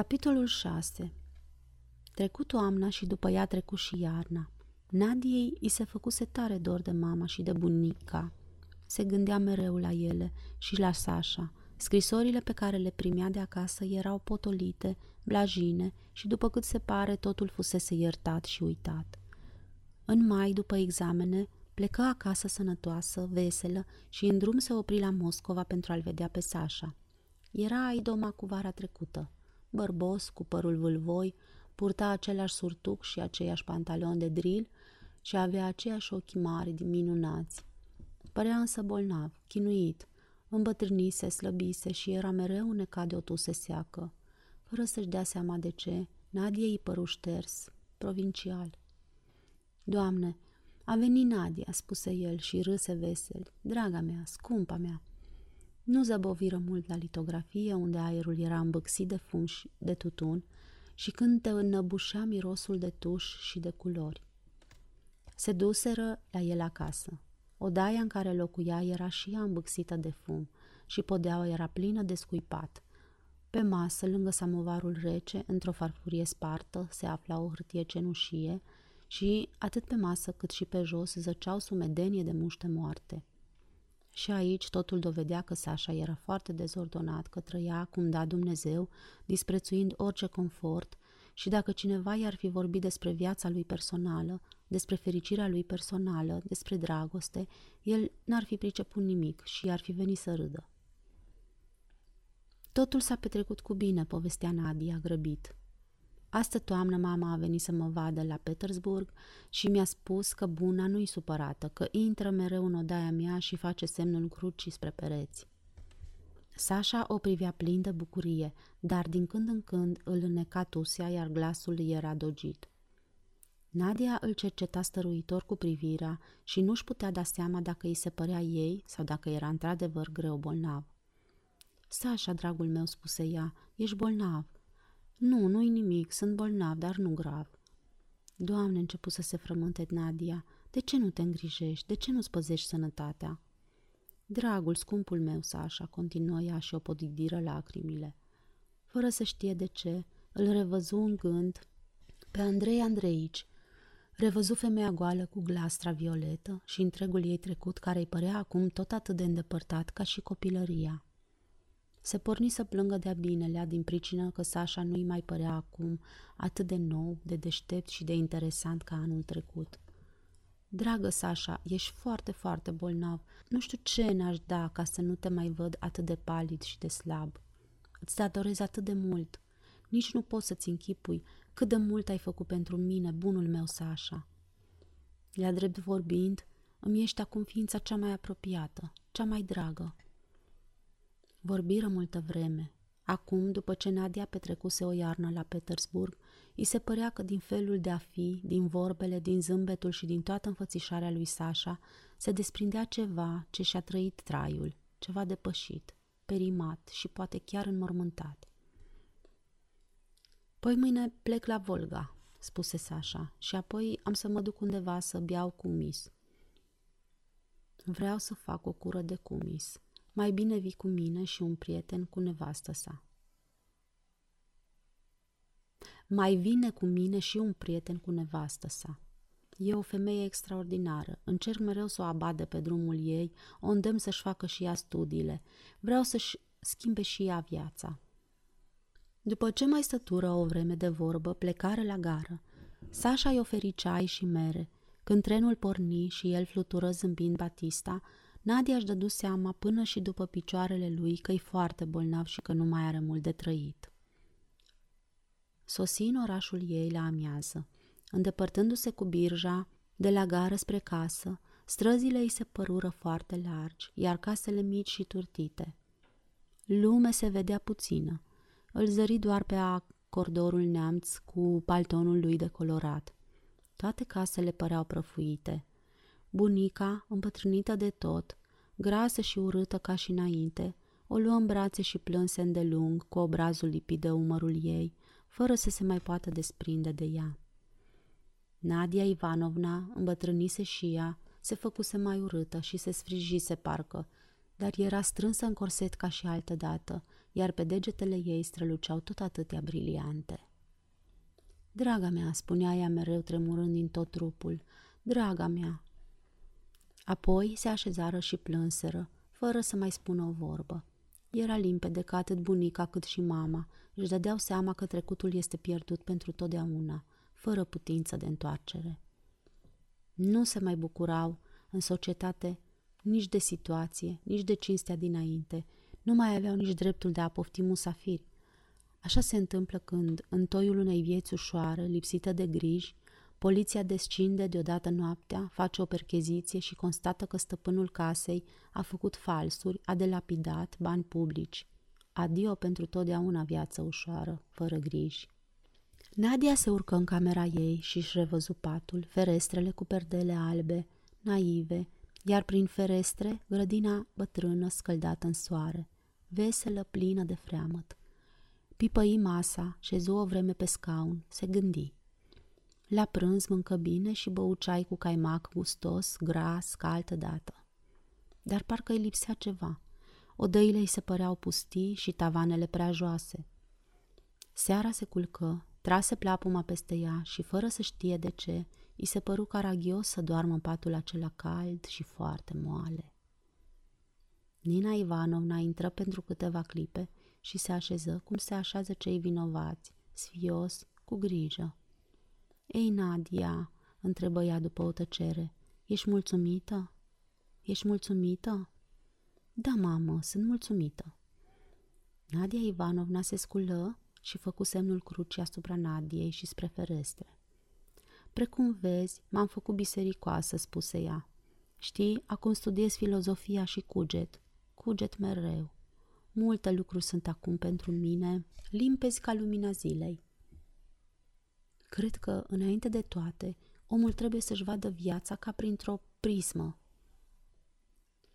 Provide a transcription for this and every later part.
Capitolul 6 Trecut toamna și după ea trecut și iarna. Nadiei i se făcuse tare dor de mama și de bunica. Se gândea mereu la ele și la Sasha. Scrisorile pe care le primea de acasă erau potolite, blajine și după cât se pare totul fusese iertat și uitat. În mai, după examene, plecă acasă sănătoasă, veselă și în drum se opri la Moscova pentru a-l vedea pe Sasha. Era idoma cu vara trecută bărbos, cu părul vâlvoi, purta același surtuc și aceiași pantaloni de drill și avea aceiași ochi mari, minunați. Părea însă bolnav, chinuit, îmbătrânise, slăbise și era mereu necat de o tuse seacă. Fără să-și dea seama de ce, Nadia îi păru șters, provincial. Doamne, a venit Nadia, spuse el și râse vesel. Draga mea, scumpa mea, nu zăboviră mult la litografie, unde aerul era îmbăxit de fum și de tutun și când te înnăbușea mirosul de tuș și de culori. Se duseră la el acasă. Odaia în care locuia era și ea îmbăxită de fum și podeaua era plină de scuipat. Pe masă, lângă samovarul rece, într-o farfurie spartă, se afla o hârtie cenușie și, atât pe masă cât și pe jos, zăceau sumedenie de muște moarte. Și aici totul dovedea că Sasha era foarte dezordonat, că trăia cum da Dumnezeu, disprețuind orice confort și dacă cineva i-ar fi vorbit despre viața lui personală, despre fericirea lui personală, despre dragoste, el n-ar fi priceput nimic și ar fi venit să râdă. Totul s-a petrecut cu bine, povestea Nadia grăbit. Astă toamnă mama a venit să mă vadă la Petersburg și mi-a spus că buna nu-i supărată, că intră mereu în odaia mea și face semnul crucii spre pereți. Sasha o privea plin de bucurie, dar din când în când îl înneca tusea, iar glasul era dogit. Nadia îl cerceta stăruitor cu privirea și nu-și putea da seama dacă îi se părea ei sau dacă era într-adevăr greu bolnav. Sasha, dragul meu, spuse ea, ești bolnav. Nu, nu-i nimic, sunt bolnav, dar nu grav. Doamne, început să se frământe Nadia, de ce nu te îngrijești? De ce nu-ți păzești sănătatea? Dragul, scumpul meu, Sasha, continuă ea și o podidiră lacrimile. Fără să știe de ce, îl revăzu în gând pe Andrei Andreici, revăzu femeia goală cu glastra violetă și întregul ei trecut care îi părea acum tot atât de îndepărtat ca și copilăria. Se porni să plângă de-a binelea din pricină că Sasha nu-i mai părea acum atât de nou, de deștept și de interesant ca anul trecut. Dragă Sasha, ești foarte, foarte bolnav. Nu știu ce n-aș da ca să nu te mai văd atât de palid și de slab. Îți datorez atât de mult. Nici nu poți să-ți închipui cât de mult ai făcut pentru mine, bunul meu Sasha. La drept vorbind, îmi ești acum ființa cea mai apropiată, cea mai dragă. Vorbiră multă vreme. Acum, după ce Nadia petrecuse o iarnă la Petersburg, îi se părea că din felul de a fi, din vorbele, din zâmbetul și din toată înfățișarea lui Sasha, se desprindea ceva ce și-a trăit traiul, ceva depășit, perimat și poate chiar înmormântat. Păi mâine plec la Volga, spuse Sasha, și apoi am să mă duc undeva să beau cumis. Vreau să fac o cură de cumis, mai bine vii cu mine și un prieten cu nevastă sa. Mai vine cu mine și un prieten cu nevastă sa. E o femeie extraordinară. Încerc mereu să o abadă pe drumul ei, o îndemn să-și facă și ea studiile. Vreau să-și schimbe și ea viața. După ce mai stătură o vreme de vorbă, plecare la gară. Sasha i oferi ceai și mere. Când trenul porni și el flutură zâmbind Batista, Nadia își dădu seama până și după picioarele lui că e foarte bolnav și că nu mai are mult de trăit. Sosi în orașul ei la amiază. Îndepărtându-se cu birja de la gară spre casă, străzile îi se părură foarte largi, iar casele mici și turtite. Lume se vedea puțină. Îl zări doar pe acordorul neamț cu paltonul lui decolorat. Toate casele păreau prăfuite – Bunica, împătrânită de tot, grasă și urâtă ca și înainte, o luă în brațe și plânse îndelung cu obrazul lipit de umărul ei, fără să se mai poată desprinde de ea. Nadia Ivanovna îmbătrânise și ea, se făcuse mai urâtă și se sfrijise parcă, dar era strânsă în corset ca și altă dată iar pe degetele ei străluceau tot atâtea briliante. Draga mea, spunea ea mereu tremurând din tot trupul, draga mea. Apoi se așezară și plânseră, fără să mai spună o vorbă. Era limpede că atât bunica cât și mama își dădeau seama că trecutul este pierdut pentru totdeauna, fără putință de întoarcere. Nu se mai bucurau în societate nici de situație, nici de cinstea dinainte, nu mai aveau nici dreptul de a pofti musafiri. Așa se întâmplă când, în toiul unei vieți ușoare, lipsită de griji, poliția descinde deodată noaptea, face o percheziție și constată că stăpânul casei a făcut falsuri, a delapidat bani publici. Adio pentru totdeauna viață ușoară, fără griji. Nadia se urcă în camera ei și își revăzu patul, ferestrele cu perdele albe, naive, iar prin ferestre grădina bătrână scăldată în soare, veselă, plină de freamăt. Pipăi masa, șezu o vreme pe scaun, se gândi. La prânz mâncă bine și bău ceai cu caimac gustos, gras, ca altă dată. Dar parcă îi lipsea ceva. Odăile îi se păreau pustii și tavanele prea joase. Seara se culcă, trase plapuma peste ea și, fără să știe de ce, I se păru caragios să doarmă în patul acela cald și foarte moale. Nina Ivanovna intră pentru câteva clipe și se așeză cum se așează cei vinovați, sfios, cu grijă. Ei, Nadia, întrebă ea după o tăcere, ești mulțumită? Ești mulțumită? Da, mamă, sunt mulțumită. Nadia Ivanovna se sculă și făcu semnul crucii asupra Nadiei și spre ferestre. Precum vezi, m-am făcut bisericoasă, spuse ea. Știi, acum studiez filozofia și cuget. Cuget mereu. Multe lucruri sunt acum pentru mine, limpezi ca lumina zilei. Cred că, înainte de toate, omul trebuie să-și vadă viața ca printr-o prismă.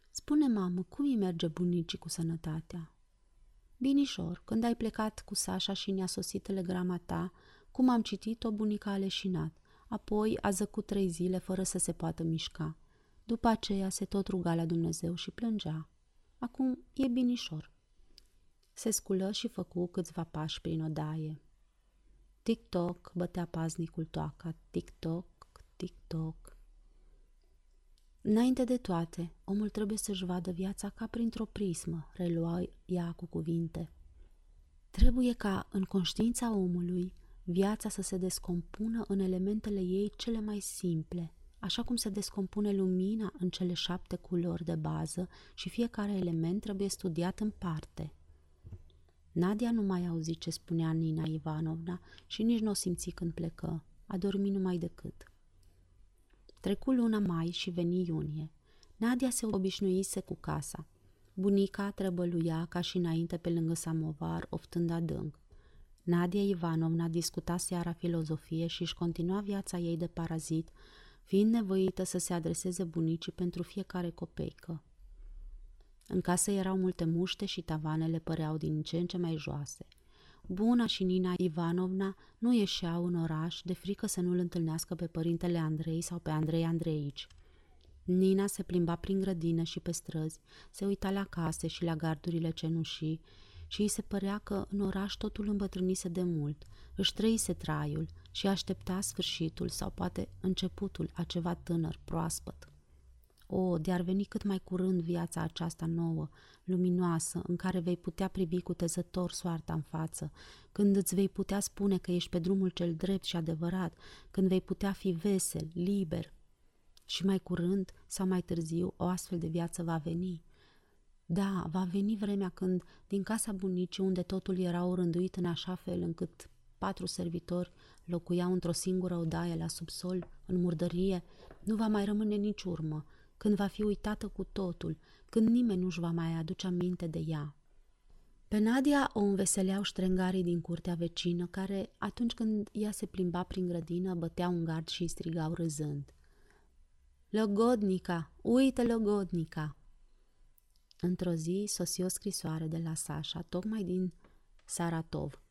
Spune, mamă, cum îi merge bunicii cu sănătatea? Binișor, când ai plecat cu Sasha și ne-a sosit telegrama ta, cum am citit-o, bunica a leșinat. Apoi a zăcut trei zile fără să se poată mișca. După aceea se tot ruga la Dumnezeu și plângea. Acum e binișor. Se sculă și făcu câțiva pași prin odaie. Tic-toc bătea paznicul toaca, tic-toc, tic-toc. Înainte de toate, omul trebuie să-și vadă viața ca printr-o prismă, relua ea cu cuvinte. Trebuie ca, în conștiința omului, viața să se descompună în elementele ei cele mai simple, așa cum se descompune lumina în cele șapte culori de bază și fiecare element trebuie studiat în parte. Nadia nu mai auzi ce spunea Nina Ivanovna și nici nu o simți când plecă. A dormit numai decât. Trecu luna mai și veni iunie. Nadia se obișnuise cu casa. Bunica trebăluia ca și înainte pe lângă samovar, oftând adânc. Nadia Ivanovna discuta seara filozofie și își continua viața ei de parazit, fiind nevoită să se adreseze bunicii pentru fiecare copeică. În casă erau multe muște și tavanele păreau din ce în ce mai joase. Buna și Nina Ivanovna nu ieșeau în oraș de frică să nu-l întâlnească pe părintele Andrei sau pe Andrei Andreici. Nina se plimba prin grădină și pe străzi, se uita la case și la gardurile cenușii și îi se părea că în oraș totul îmbătrânise de mult, își trăise traiul și aștepta sfârșitul sau poate începutul a ceva tânăr, proaspăt. O, de-ar veni cât mai curând viața aceasta nouă, luminoasă, în care vei putea privi cu tezător soarta în față, când îți vei putea spune că ești pe drumul cel drept și adevărat, când vei putea fi vesel, liber. Și mai curând sau mai târziu o astfel de viață va veni – da, va veni vremea când, din casa bunicii, unde totul era orânduit în așa fel încât patru servitori locuiau într-o singură odaie la subsol, în murdărie, nu va mai rămâne nici urmă, când va fi uitată cu totul, când nimeni nu-și va mai aduce aminte de ea. Pe Nadia o înveseleau ștrengarii din curtea vecină, care, atunci când ea se plimba prin grădină, băteau un gard și îi strigau râzând. Logodnica! Uite, Logodnica! Într-o zi sosi o scrisoare de la Sasha, tocmai din Saratov.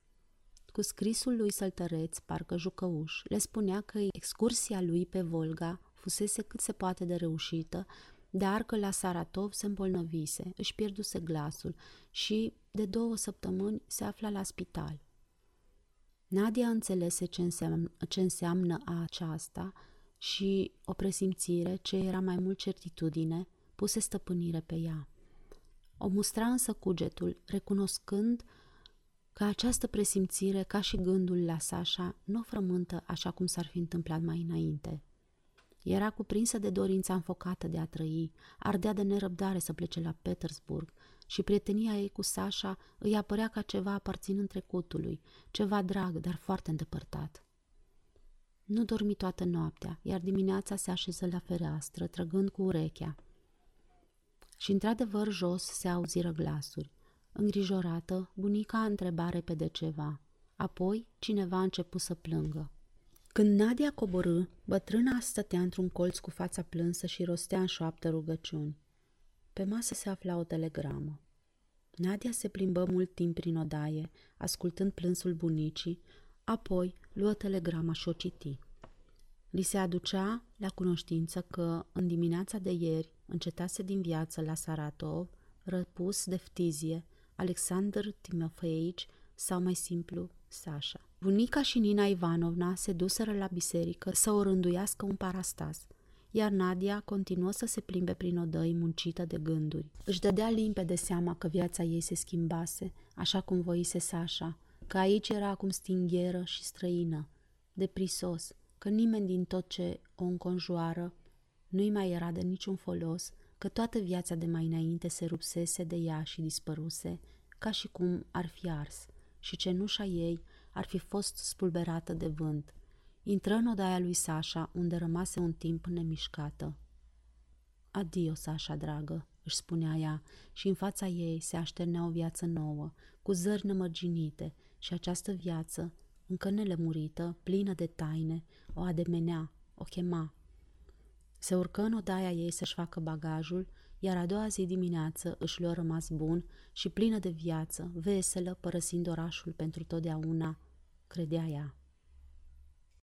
Cu scrisul lui săltăreț, parcă jucăuș, le spunea că excursia lui pe Volga fusese cât se poate de reușită, dar că la Saratov se îmbolnăvise, își pierduse glasul și de două săptămâni se afla la spital. Nadia înțelese ce înseamnă, ce înseamnă aceasta și o presimțire ce era mai mult certitudine puse stăpânire pe ea. O mustra însă cugetul, recunoscând că această presimțire, ca și gândul la Sasha, nu o frământă așa cum s-ar fi întâmplat mai înainte. Era cuprinsă de dorința înfocată de a trăi, ardea de nerăbdare să plece la Petersburg și prietenia ei cu Sasha îi apărea ca ceva aparținând trecutului, ceva drag, dar foarte îndepărtat. Nu dormi toată noaptea, iar dimineața se așeză la fereastră, trăgând cu urechea. Și într-adevăr jos se auziră glasuri. Îngrijorată, bunica întrebare pe de ceva. Apoi cineva a început să plângă. Când Nadia coborâ, bătrâna stătea într-un colț cu fața plânsă și rostea în șoaptă rugăciuni. Pe masă se afla o telegramă. Nadia se plimbă mult timp prin odaie, ascultând plânsul bunicii, apoi luă telegrama și o citi. Li se aducea la cunoștință că, în dimineața de ieri, încetase din viață la Saratov, răpus de ftizie, Alexander Timofeici sau mai simplu Sasha. Bunica și Nina Ivanovna se duseră la biserică să o rânduiască un parastas, iar Nadia continuă să se plimbe prin odăi muncită de gânduri. Își dădea limpede seama că viața ei se schimbase, așa cum voise Sasha, că aici era acum stingheră și străină, deprisos, că nimeni din tot ce o înconjoară nu-i mai era de niciun folos, că toată viața de mai înainte se rupsese de ea și dispăruse, ca și cum ar fi ars, și cenușa ei ar fi fost spulberată de vânt. Intră în odaia lui Sasha, unde rămase un timp nemișcată. Adio, Sasha, dragă, își spunea ea, și în fața ei se așternea o viață nouă, cu zări nămărginite, și această viață, încă nelămurită, plină de taine, o ademenea, o chema. Se urcă în odaia ei să-și facă bagajul, iar a doua zi dimineață își luă rămas bun și plină de viață, veselă, părăsind orașul pentru totdeauna, credea ea.